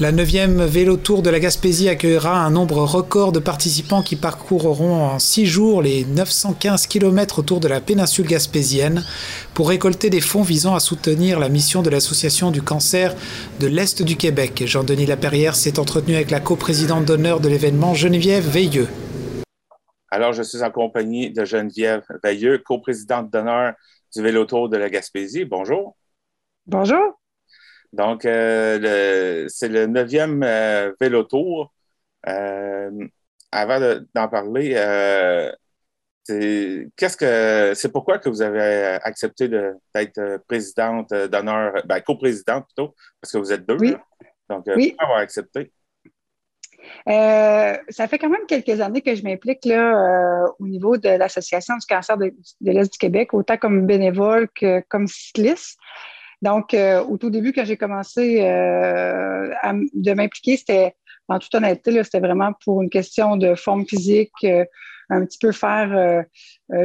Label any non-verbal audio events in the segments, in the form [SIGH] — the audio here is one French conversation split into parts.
La 9e Vélo Tour de la Gaspésie accueillera un nombre record de participants qui parcourront en 6 jours les 915 km autour de la péninsule gaspésienne pour récolter des fonds visant à soutenir la mission de l'Association du cancer de l'Est du Québec. Jean-Denis Laperrière s'est entretenu avec la coprésidente d'honneur de l'événement, Geneviève Veilleux. Alors, je suis en compagnie de Geneviève Veilleux, coprésidente d'honneur du Vélo Tour de la Gaspésie. Bonjour. Bonjour. Donc, euh, c'est le neuvième euh, vélo tour. Euh, avant d'en parler, qu'est-ce que c'est pourquoi que vous avez accepté d'être présidente d'honneur, ben, coprésidente plutôt, parce que vous êtes deux. Oui. Donc, oui. pourquoi avoir accepté? ça fait quand même quelques années que je m'implique là au niveau de l'Association du cancer de, de l'Est du Québec, autant comme bénévole que comme cycliste. Donc, euh, au tout début, quand j'ai commencé euh, à, de m'impliquer, c'était, en toute honnêteté, c'était vraiment pour une question de forme physique, euh, un petit peu faire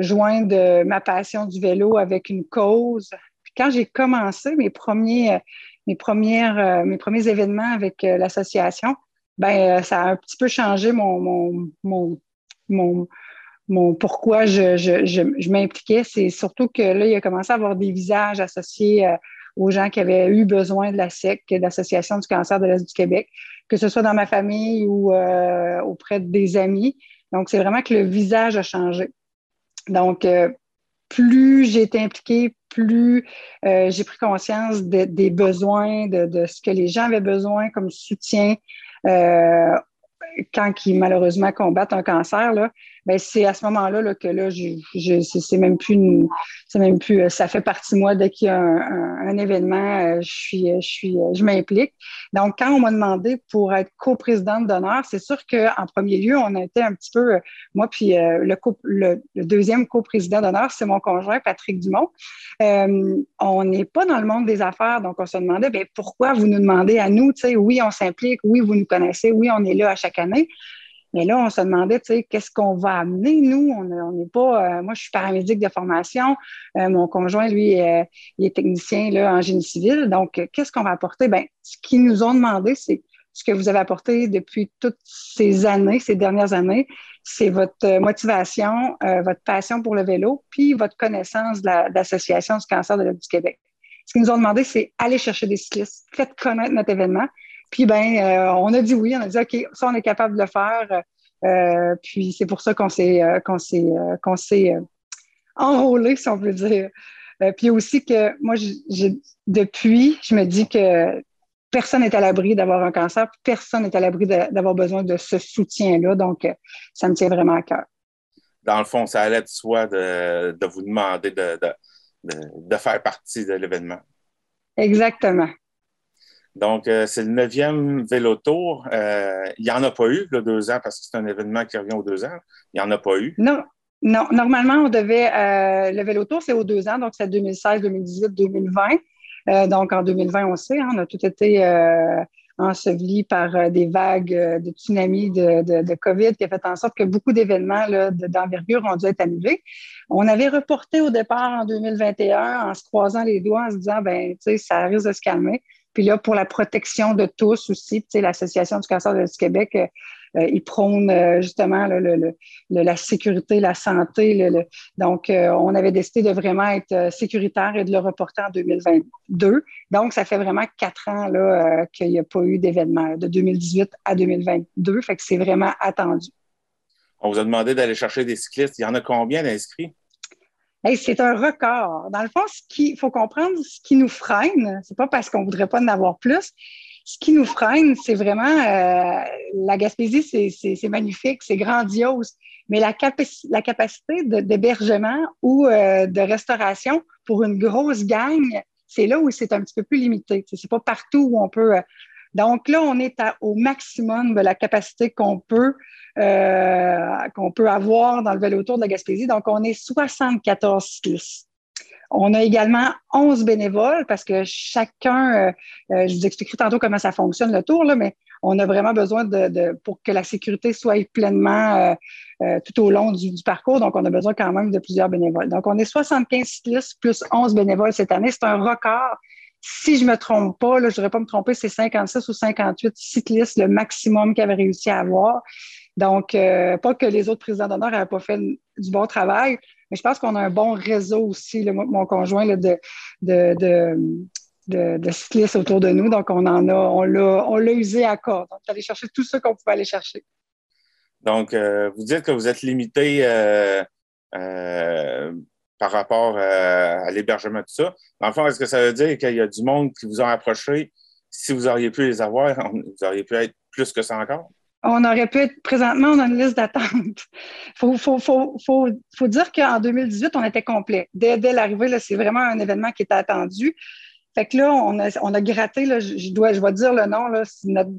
joindre ma passion du vélo avec une cause. Puis quand j'ai commencé mes premiers, mes premières, mes premiers événements avec l'association, ben ça a un petit peu changé mon, mon, mon, mon mon pourquoi je, je, m'impliquais, c'est surtout que là, il a commencé à avoir des visages associés aux gens qui avaient eu besoin de la SEC, de l'Association du cancer de l'Est du Québec, que ce soit dans ma famille ou euh, auprès des amis. Donc, c'est vraiment que le visage a changé. Donc, euh, plus j'ai été impliquée, plus euh, j'ai pris conscience des besoins, de, de, ce que les gens avaient besoin comme soutien quand ils malheureusement combattent un cancer. Là, ben, c'est à ce moment-là là, que là, c'est même plus même plus euh, ça fait partie de moi dès qu'il y a un, événement, euh, je suis je suis je m'implique. Donc quand on m'a demandé pour être coprésidente d'honneur, c'est sûr qu'en premier lieu, on a été un petit peu moi puis euh, le, le, deuxième coprésident d'honneur, c'est mon conjoint Patrick Dumont. on n'est pas dans le monde des affaires, donc on se demandait ben, pourquoi vous nous demandez à nous, tu sais, oui, on s'implique, oui, vous nous connaissez, oui, on est là à chaque année. Mais là, on se demandait, tu sais, qu'est-ce qu'on va amener, nous? On n'est pas... Euh, moi, je suis paramédic de formation. Euh, mon conjoint, lui, euh, il est technicien là, en génie civil. Donc, qu'est-ce qu'on va apporter? Bien, ce qu'ils nous ont demandé, c'est ce que vous avez apporté depuis toutes ces années, ces dernières années, c'est votre motivation, votre passion pour le vélo, puis votre connaissance de l'Association du cancer de du Québec. Ce qu'ils nous ont demandé, c'est aller chercher des cyclistes, faites connaître notre événement, puis, ben, euh, on a dit oui, on a dit OK, ça, on est capable de le faire. Euh, puis, c'est pour ça qu'on s'est, euh, qu'on s'est, qu'on s'est enrôlé, si on peut dire. puis aussi que moi, depuis, je me dis que personne n'est à l'abri d'avoir un cancer, personne n'est à l'abri d'avoir besoin de ce soutien-là. Donc, ça me tient vraiment à cœur. Dans le fond, ça allait de soi de, de vous demander de, de, de, faire partie de l'événement. Exactement. Donc, euh, c'est le neuvième vélo tour. Euh, il n'y en a pas eu, le deux ans, parce que c'est un événement qui revient aux deux ans. Il n'y en a pas eu. Non. Non, normalement, on devait. Euh, le vélo tour, c'est aux deux ans, donc c'est 2016, 2018, 2020. donc, en 2020, on sait, hein, on a tout été enseveli par des vagues de tsunamis de, de, de, COVID qui a fait en sorte que beaucoup d'événements d'envergure ont dû être annulés. On avait reporté au départ en 2021 en se croisant les doigts, en se disant, ben, tu sais, ça risque de se calmer. Puis là, pour la protection de tous aussi, l'Association du cancer du Québec, euh, euh, ils prônent euh, justement la sécurité, la santé. donc, on avait décidé de vraiment être sécuritaire et de le reporter en 2022. Donc, ça fait vraiment quatre ans qu'il n'y a pas eu d'événement de 2018 à 2022. Fait que c'est vraiment attendu. On vous a demandé d'aller chercher des cyclistes. Il y en a combien d'inscrits? C'est un record. Dans le fond, ce qu'il faut comprendre, ce qui nous freine, c'est pas parce qu'on voudrait pas en avoir plus. Ce qui nous freine, c'est vraiment euh, la Gaspésie, c'est magnifique, c'est grandiose, mais la, capacité d'hébergement ou euh, de restauration pour une grosse gang, c'est là où c'est un petit peu plus limité. C'est pas partout où on peut. Donc là, on est au maximum de la capacité qu'on peut euh, avoir dans le vélo tour de la Gaspésie. Donc, on est 74 cyclistes. On a également 11 bénévoles parce que chacun, euh, euh, je vous expliquerai tantôt comment ça fonctionne le tour, mais on a vraiment besoin pour que la sécurité soit pleinement tout au long du, parcours. Donc, on a besoin quand même de plusieurs bénévoles. Donc, on est 75 cyclistes plus 11 bénévoles cette année. C'est un record. Si je me trompe pas, là, je ne devrais pas me tromper, c'est 56 ou 58 cyclistes, le maximum qu'ils avaient réussi à avoir. Donc, euh, pas que les autres présidents d'honneur n'avaient pas fait du bon travail, mais je pense qu'on a un bon réseau aussi, mon conjoint, de, de, cyclistes autour de nous. Donc, on en a, on l'a, on l'a usé à corps. Donc, aller chercher tout ce qu'on pouvait aller chercher. Donc, euh, vous dites que vous êtes limité euh, par rapport à l'hébergement, tout ça. Dans le fond, est-ce que ça veut dire qu'il y a du monde qui vous a approché? Si vous auriez pu les avoir, vous auriez pu être plus que ça encore? on aurait pu être présentement, on a une liste d'attente. Il faut, dire qu'en 2018, on était complet. Dès, dès l'arrivée, c'est vraiment un événement qui était attendu. Là, on a, gratté, je, dois, je vais dire le nom,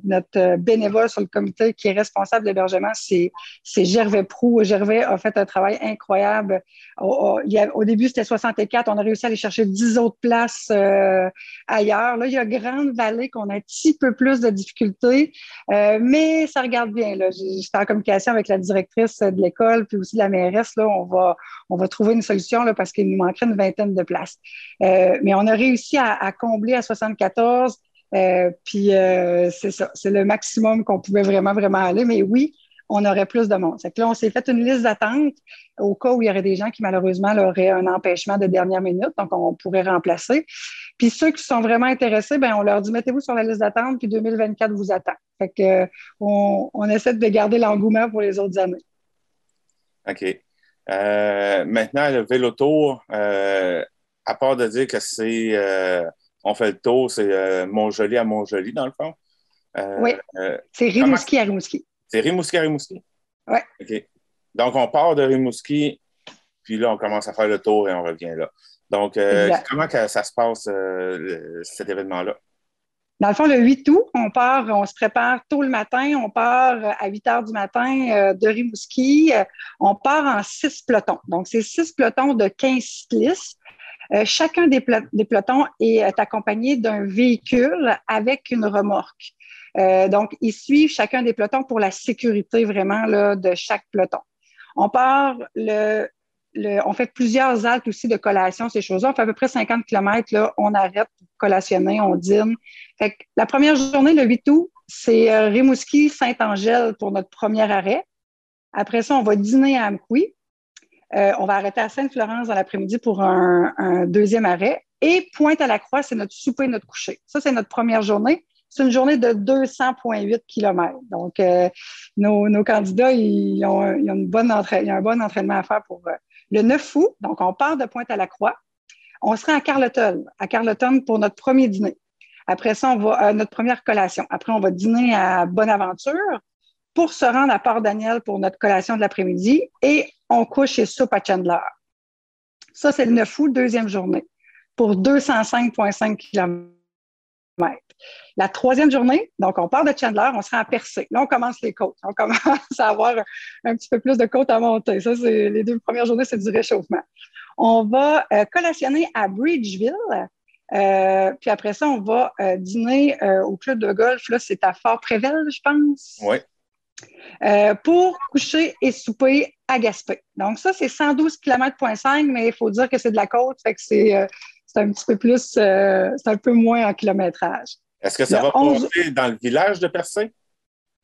notre, euh, bénévole sur le comité qui est responsable de l'hébergement, c'est, Gervais Prou. Gervais a fait un travail incroyable. Au, au début, c'était 64. On a réussi à aller chercher 10 autres places euh, ailleurs. Là, il y a Grande Vallée qu'on a un petit peu plus de difficultés, euh, mais ça regarde bien. J'étais en communication avec la directrice de l'école, puis aussi la mairesse. Là, on va, on va trouver une solution parce qu'il nous manquerait une vingtaine de places. mais on a réussi à, combler à 74. Euh, puis euh, c'est ça, c'est le maximum qu'on pouvait vraiment, vraiment aller. Mais oui, on aurait plus de monde. C'est que là, on s'est fait une liste d'attente au cas où il y aurait des gens qui, malheureusement, auraient un empêchement de dernière minute, donc on pourrait remplacer. Puis ceux qui sont vraiment intéressés, ben on leur dit mettez-vous sur la liste d'attente, puis 2024 vous attend. Fait que on, essaie de garder l'engouement pour les autres années. OK. Euh, maintenant, le vélo tour, à part de dire que c'est on fait le tour, c'est euh, Montjoli à Montjoli, dans le fond. Euh, oui. Euh, c'est Rimouski à Rimouski. C'est Rimouski à Rimouski? Oui. OK. Donc, on part de Rimouski, puis là, on commence à faire le tour et on revient là. Donc, comment que ça se passe, cet événement-là? Dans le fond, le 8 août, on part, on se prépare tôt le matin, on part à 8 heures du matin de Rimouski. on part en six pelotons. Donc, c'est six pelotons de 15 cyclistes. Euh, chacun des, pelotons est, accompagné d'un véhicule avec une remorque. Euh, donc, ils suivent chacun des pelotons pour la sécurité vraiment là, de chaque peloton. On part le, on fait plusieurs actes aussi de collation, ces choses-là. On fait à peu près 50 km, là, on arrête pour collationner, on dîne. Fait la première journée, le 8 août, c'est euh, Rimouski-Saint-Angèle pour notre premier arrêt. Après ça, on va dîner à Amqui. Euh, on va arrêter à Sainte-Florence dans l'après-midi pour un, deuxième arrêt. Et Pointe-à-la-Croix, c'est notre souper, notre coucher. Ça, c'est notre première journée. C'est une journée de 200,8 km. Donc, euh, nos, candidats, ils ont, une bonne un bon entraînement à faire pour euh, le 9 août. Donc, on part de Pointe-à-la-Croix. On sera à Carleton, à Carleton pour notre premier dîner. Après ça, on va à notre première collation. Après, on va dîner à Bonaventure pour se rendre à Port-Daniel pour notre collation de l'après-midi et on couche et soupe à Chandler. Ça, c'est le 9 août, deuxième journée, pour 205,5 km. La troisième journée, donc on part de Chandler, on sera à Percé. Là, on commence les côtes. On [LAUGHS] commence à avoir un, petit peu plus de côtes à monter. Ça, c'est les deux premières journées, c'est du réchauffement. On va euh, collationner à Bridgeville. Euh, puis après ça, on va euh, dîner au club de golf. Là, c'est à Fort-Prével, je pense. Oui. Euh, pour coucher et souper à Gaspé. Donc, ça, c'est 112 km,5, mais il faut dire que c'est de la côte, fait que c'est euh, un petit peu plus, euh, c'est un peu moins en kilométrage. Est-ce que ça va passer dans le village de Percé?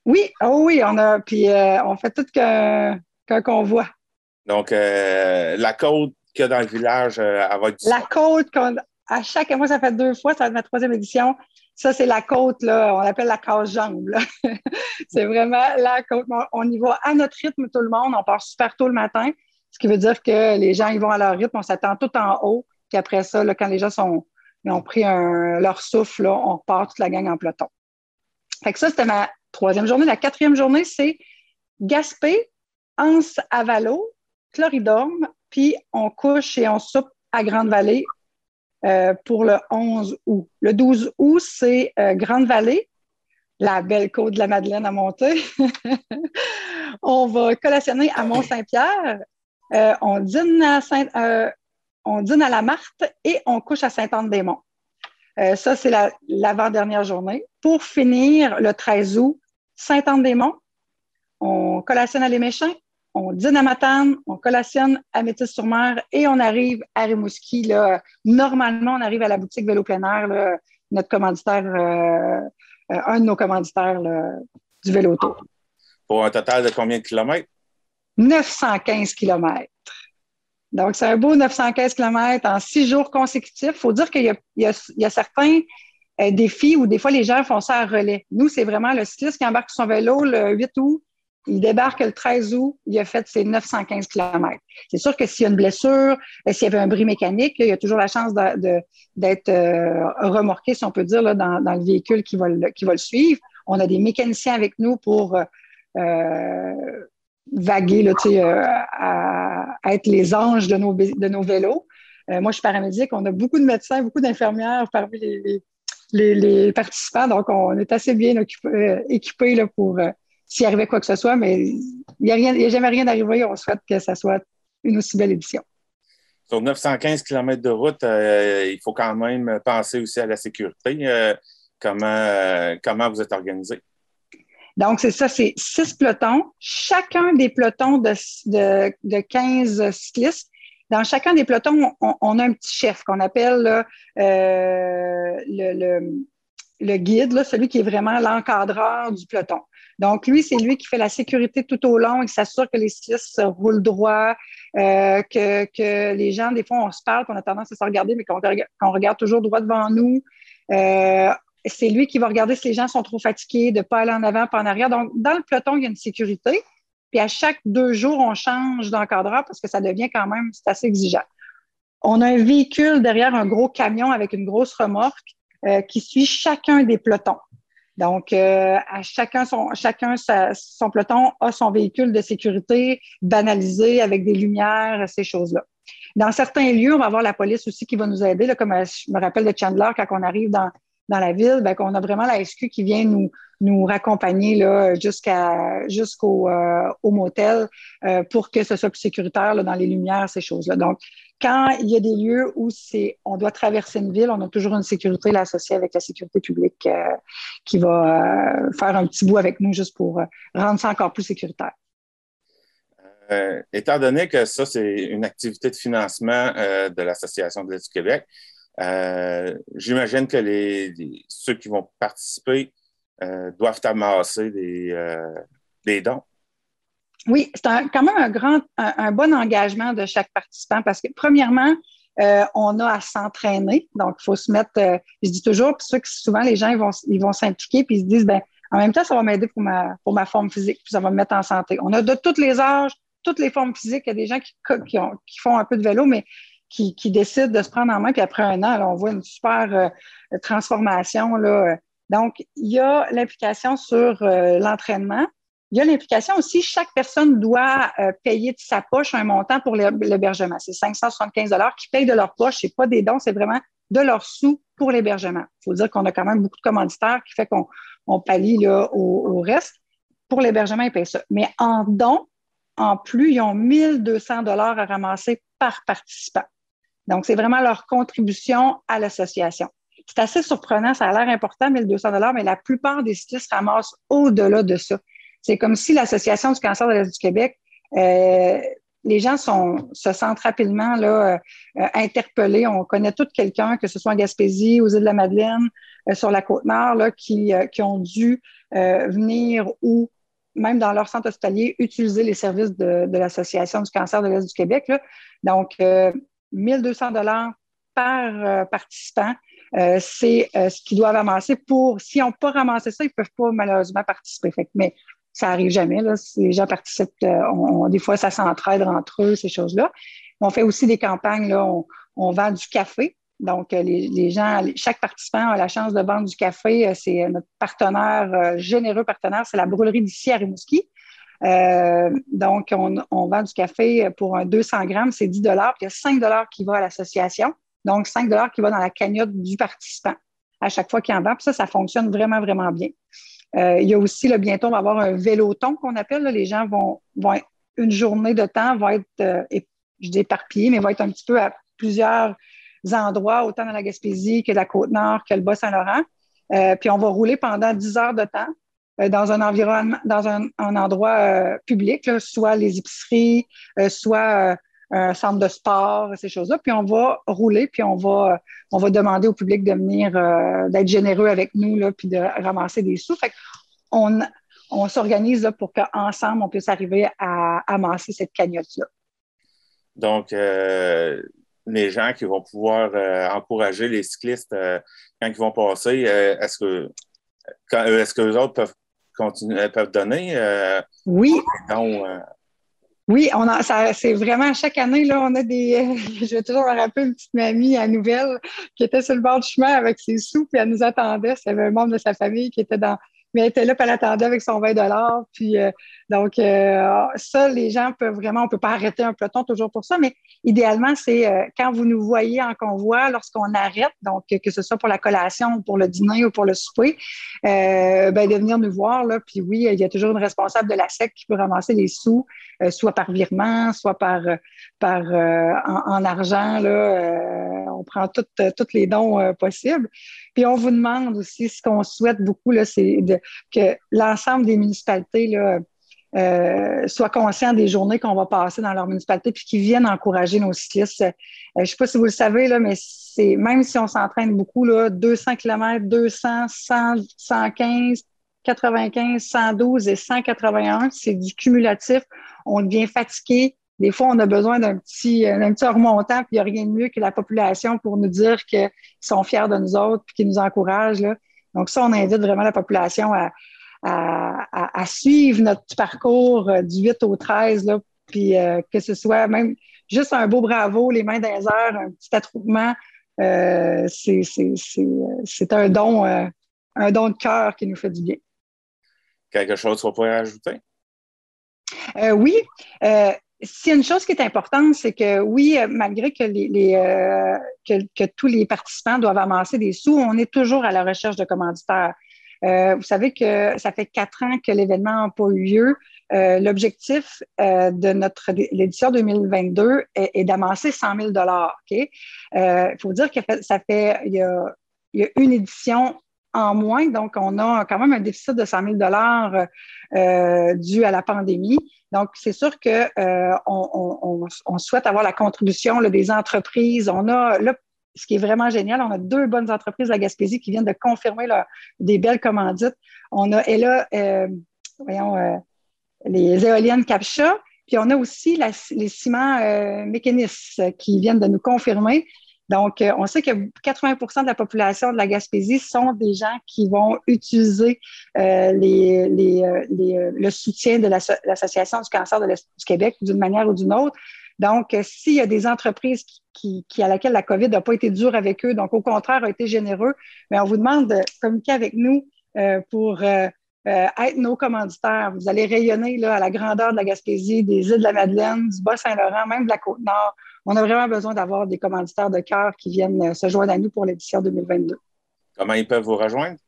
Oui, oh oui, on a, puis on fait tout qu'un convoi. Donc, la côte qu'il y a dans le village, elle va être... La côte, à chaque mois, ça fait deux fois, ça va être ma troisième édition. Ça, c'est la côte, là, on l'appelle la case jambe. [LAUGHS] c'est vraiment la côte. On y va à notre rythme, tout le monde. On part super tôt le matin, ce qui veut dire que les gens ils vont à leur rythme. On s'attend tout en haut. Puis après ça, là, quand les gens sont, ils ont pris leur souffle, là, on repart toute la gang en peloton. Fait que ça, c'était ma troisième journée. La quatrième journée, c'est Gaspé, Anse Avalo, Chloridome, puis on couche et on soupe à Grande-Vallée euh, pour le 11 août. Le 12 août, c'est euh, Grande-Vallée, la belle côte de la Madeleine à monter. [LAUGHS] on va collationner à Mont-Saint-Pierre. Euh, on, dîne à la Marthe et on couche à Sainte-Anne-des-Monts. ça, c'est l'avant-dernière journée. Pour finir, le 13 août, Sainte-Anne-des-Monts, on collationne à Les Méchants, on dîne à Matane, on collationne à Métis-sur-Mer et on arrive à Rimouski. Là. Normalement, on arrive à la boutique Vélo plein air, notre commanditaire, euh, euh, un de nos commanditaires du Vélo Tour. Pour un total de combien de kilomètres? 915 kilomètres. Donc, c'est un beau 915 km en six jours consécutifs. Il faut dire qu'il y, a certains euh, défis où des fois les gens font ça à relais. Nous, c'est vraiment le cycliste qui embarque sur son vélo le 8 août, il débarque le 13 août, il a fait ses 915 km. C'est sûr que s'il y a une blessure, euh, s'il y avait un bris mécanique, il y a toujours la chance d'être euh, remorqué, si on peut dire, dans, le véhicule qui va le, suivre. On a des mécaniciens avec nous pour vaguer, euh, à, à, être les anges de nos, vélos. Moi, je suis paramédic. On a beaucoup de médecins, beaucoup d'infirmières parmi les, participants. Donc, on est assez bien équipés pour s'y arriver quoi que ce soit. Mais il n'y a, a, jamais rien arrivé. On souhaite que ça soit une aussi belle édition. Sur 915 km de route, il faut quand même penser aussi à la sécurité. comment, comment vous êtes organisé? Donc, c'est ça, c'est six pelotons. Chacun des pelotons de, de, de 15 cyclistes, dans chacun des pelotons, on, a un petit chef qu'on appelle euh, le, le, le, guide, là, celui qui est vraiment l'encadreur du peloton. Donc, lui, c'est lui qui fait la sécurité tout au long qui s'assure que les cyclistes roulent droit, euh, que, que, les gens, des fois, on se parle, qu'on a tendance à se regarder, mais qu'on regarde toujours droit devant nous. Euh, c'est lui qui va regarder si les gens sont trop fatigués, de ne pas aller en avant, pas en arrière. Donc, dans le peloton, il y a une sécurité. Puis à chaque deux jours, on change d'encadreur parce que ça devient quand même, c'est assez exigeant. On a un véhicule derrière un gros camion avec une grosse remorque euh, qui suit chacun des pelotons. Donc, euh, à chacun son, chacun son peloton a son véhicule de sécurité banalisé avec des lumières, ces choses-là. Dans certains lieux, on va avoir la police aussi qui va nous aider, là, comme euh, je me rappelle de Chandler quand on arrive dans, dans la ville, ben, qu'on a vraiment la SQ qui vient nous, nous raccompagner jusqu'au euh, au motel euh, pour que ce soit plus sécuritaire là, dans les lumières, ces choses-là. Donc, quand il y a des lieux où c'est, on doit traverser une ville, on a toujours une sécurité associée avec la sécurité publique euh, qui va faire un petit bout avec nous juste pour rendre ça encore plus sécuritaire. étant donné que ça, c'est une activité de financement de l'Association de l'Est du Québec, euh, j'imagine que les, ceux qui vont participer euh, doivent amasser des, euh, des dons. Oui, c'est quand même un grand, un, bon engagement de chaque participant parce que, premièrement, on a à s'entraîner. Donc, il faut se mettre, je dis toujours, puis souvent les gens ils vont s'impliquer puis ils se disent, ben, en même temps, ça va m'aider pour ma, pour ma forme physique, puis ça va me mettre en santé. On a de tous les âges, toutes les formes physiques. Il y a des gens qui, qui font un peu de vélo, mais qui, qui décident de se prendre en main, puis après un an, on voit une super euh, transformation. Là. Donc, il y a l'implication sur euh, l'entraînement. Il y a l'implication aussi, chaque personne doit euh, payer de sa poche un montant pour l'hébergement. C'est 575 qui payent de leur poche. C'est pas des dons, c'est vraiment de leurs sous pour l'hébergement. Il faut dire qu'on a quand même beaucoup de commanditaires qui fait qu'on on là, au, au reste. Pour l'hébergement, ils payent ça. Mais en don, en plus, ils ont 1200 dollars à ramasser par participant. Donc, c'est vraiment leur contribution à l'association. C'est assez surprenant, ça a l'air important, 1200 dollars, mais la plupart des cyclistes ramassent au-delà de ça. C'est comme si l'Association du cancer de l'Est du Québec, euh, les gens sont, se sentent rapidement là, euh, interpellés. On connaît tout quelqu'un, que ce soit en Gaspésie, aux îles de la Madeleine, euh, sur la Côte-Nord, qui, qui ont dû venir ou même dans leur centre hospitalier, utiliser les services de, de l'Association du cancer de l'Est du Québec. Là. Donc, 1200 dollars par euh, participant. Euh, c'est euh, ce qu'ils doivent amasser pour, s'ils n'ont pas ramassé ça, ils ne peuvent pas malheureusement participer. mais ça n'arrive jamais. Là. Si les gens participent, des fois, ça s'entraide entre eux, ces choses-là. On fait aussi des campagnes, là, on, vend du café. Donc, les, gens, chaque participant a la chance de vendre du café. C'est notre partenaire, généreux partenaire, c'est la brûlerie d'ici à Rimouski. Euh, donc, on, vend du café pour un 200 grammes, c'est 10 dollars. Il y a 5 dollars qui va à l'association. Donc, 5 dollars qui va dans la cagnotte du participant à chaque fois qu'il en vend. Puis ça, ça fonctionne vraiment, vraiment bien. Euh, il y a aussi, bientôt, on va avoir un véloton qu'on appelle. Les gens vont, vont une journée de temps, va être, euh, je dis éparpillé, mais va être un petit peu à plusieurs endroits, autant dans la Gaspésie que la Côte-Nord, que le Bas-Saint-Laurent. puis on va rouler pendant 10 heures de temps dans un environnement, dans un, endroit public, soit les épiceries, soit un centre de sport, ces choses-là. Puis on va rouler, puis on va, on va demander au public de venir, d'être généreux avec nous, là, puis de ramasser des sous. Fait on, on s'organise pour qu'ensemble, on puisse arriver à amasser cette cagnotte-là. Donc, euh, les gens qui vont pouvoir euh, encourager les cyclistes euh, quand ils vont passer, est-ce que est-ce que les autres peuvent continuer, peuvent donner? oui. oui, on c'est vraiment chaque année, là, on a des. [LAUGHS] je vais toujours me rappeler une petite mamie à Nouvelle qui était sur le bord du chemin avec ses sous, puis elle nous attendait. C'était un membre de sa famille qui était dans, mais elle était là, puis elle attendait avec son 20 Puis euh, donc, euh, ça, les gens peuvent vraiment, on ne peut pas arrêter un peloton toujours pour ça, mais idéalement, c'est euh, quand vous nous voyez en convoi, lorsqu'on arrête, donc que ce soit pour la collation, pour le dîner ou pour le souper, ben, de venir nous voir. Là, puis oui, il y a toujours une responsable de la SEC qui peut ramasser les sous, soit par virement, soit par, par en, argent. Là, on prend tous les dons possibles. Puis on vous demande aussi, ce qu'on souhaite beaucoup, c'est que l'ensemble des municipalités là, euh, soient conscients des journées qu'on va passer dans leur municipalité puis qu'ils viennent encourager nos cyclistes. Euh, je ne sais pas si vous le savez, là, mais c'est même si on s'entraîne beaucoup, là, 200 km, 200, 100, 115, 95, 112 et 181, c'est du cumulatif. On devient fatigué. Des fois, on a besoin d'un petit, d'un petit remontant, puis il n'y a rien de mieux que la population pour nous dire qu'ils sont fiers de nous autres puis qu'ils nous encouragent. Là. Donc, ça, on invite vraiment la population à, suivre notre parcours euh, du 8 au 13, là, puis euh, que ce soit même juste un beau bravo, les mains dans les airs, un petit attroupement, euh, c'est un don, un don de cœur qui nous fait du bien. Quelque chose qu'on pourrait ajouter? oui. S'il y a une chose qui est importante, c'est que oui, malgré que, les, que, tous les participants doivent amasser des sous, on est toujours à la recherche de commanditaires. Euh, vous savez que ça fait quatre ans que l'événement n'a pas eu lieu. Euh, l'objectif euh, de notre l'édition 2022 est, d'amasser 100 000 dollars. Il faut dire que ça fait il y, a, une édition en moins, donc on a quand même un déficit de 100 000 dollars dû à la pandémie. Donc, c'est sûr que on, souhaite avoir la contribution des entreprises. On a là, ce qui est vraiment génial, on a deux bonnes entreprises à Gaspésie qui viennent de confirmer des belles commandites. On a Ella, euh, voyons, euh, les éoliennes Capcha, puis on a aussi les ciments euh, mécanistes qui viennent de nous confirmer. Donc, on sait que 80% de la population de la Gaspésie sont des gens qui vont utiliser le soutien de l'Association du cancer du Québec d'une manière ou d'une autre. Donc, euh, s'il y a des entreprises qui, à laquelle la COVID n'a pas été dure avec eux, donc au contraire a été généreux, mais on vous demande de communiquer avec nous euh, pour euh, être nos commanditaires. Vous allez rayonner à la grandeur de la Gaspésie, des îles de la Madeleine, du Bas-Saint-Laurent, même de la Côte-Nord. On a vraiment besoin d'avoir des commanditaires de cœur qui viennent se joindre à nous pour l'édition 2022. Comment ils peuvent vous rejoindre?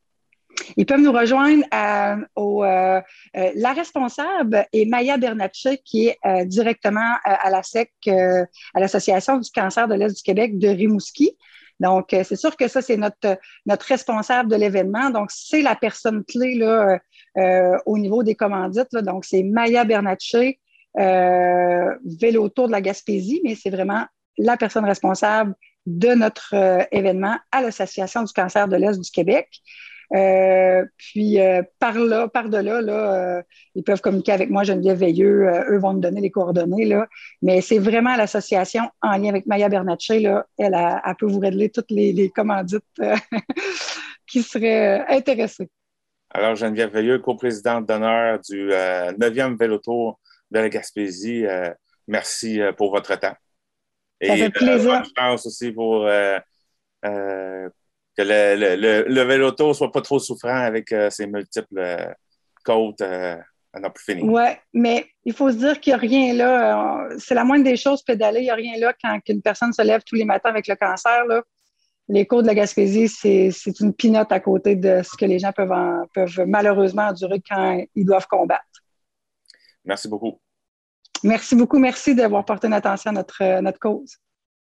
Ils peuvent nous rejoindre à, euh, au, euh, euh, la responsable est Maya Bernatchez, qui est directement à la SEC, à l'Association du cancer de l'Est du Québec de Rimouski. Donc, c'est sûr que ça, c'est notre, notre responsable de l'événement. Donc, c'est la personne clé là, au niveau des commandites. Donc, c'est Maya Bernatchez, vélo tour de la Gaspésie, mais c'est vraiment la personne responsable de notre événement à l'Association du cancer de l'Est du Québec. Euh, puis euh, par là, par delà, là, euh, ils peuvent communiquer avec moi, Geneviève Veilleux. eux vont me donner les coordonnées. Là. Mais c'est vraiment l'association en lien avec Maya Bernatchez. Là, elle, a, peut vous régler toutes les, commandites [LAUGHS] qui seraient intéressées. Alors, Geneviève Veilleux, coprésidente d'honneur du 9e Vélotour de la Gaspésie, merci pour votre temps. Ça fait plaisir. bonne chance aussi pour que le, le, le, véloto soit pas trop souffrant avec euh, ses multiples euh, côtes euh. Oui, mais il faut se dire qu'il n'y a rien là. c'est la moindre des choses, pédaler. Il n'y a rien là quand une personne se lève tous les matins avec le cancer. Là. Les côtes de la Gaspésie, c'est une pinote à côté de ce que les gens peuvent, peuvent malheureusement endurer quand ils doivent combattre. Merci beaucoup. Merci beaucoup. Merci d'avoir porté une attention à notre, notre cause.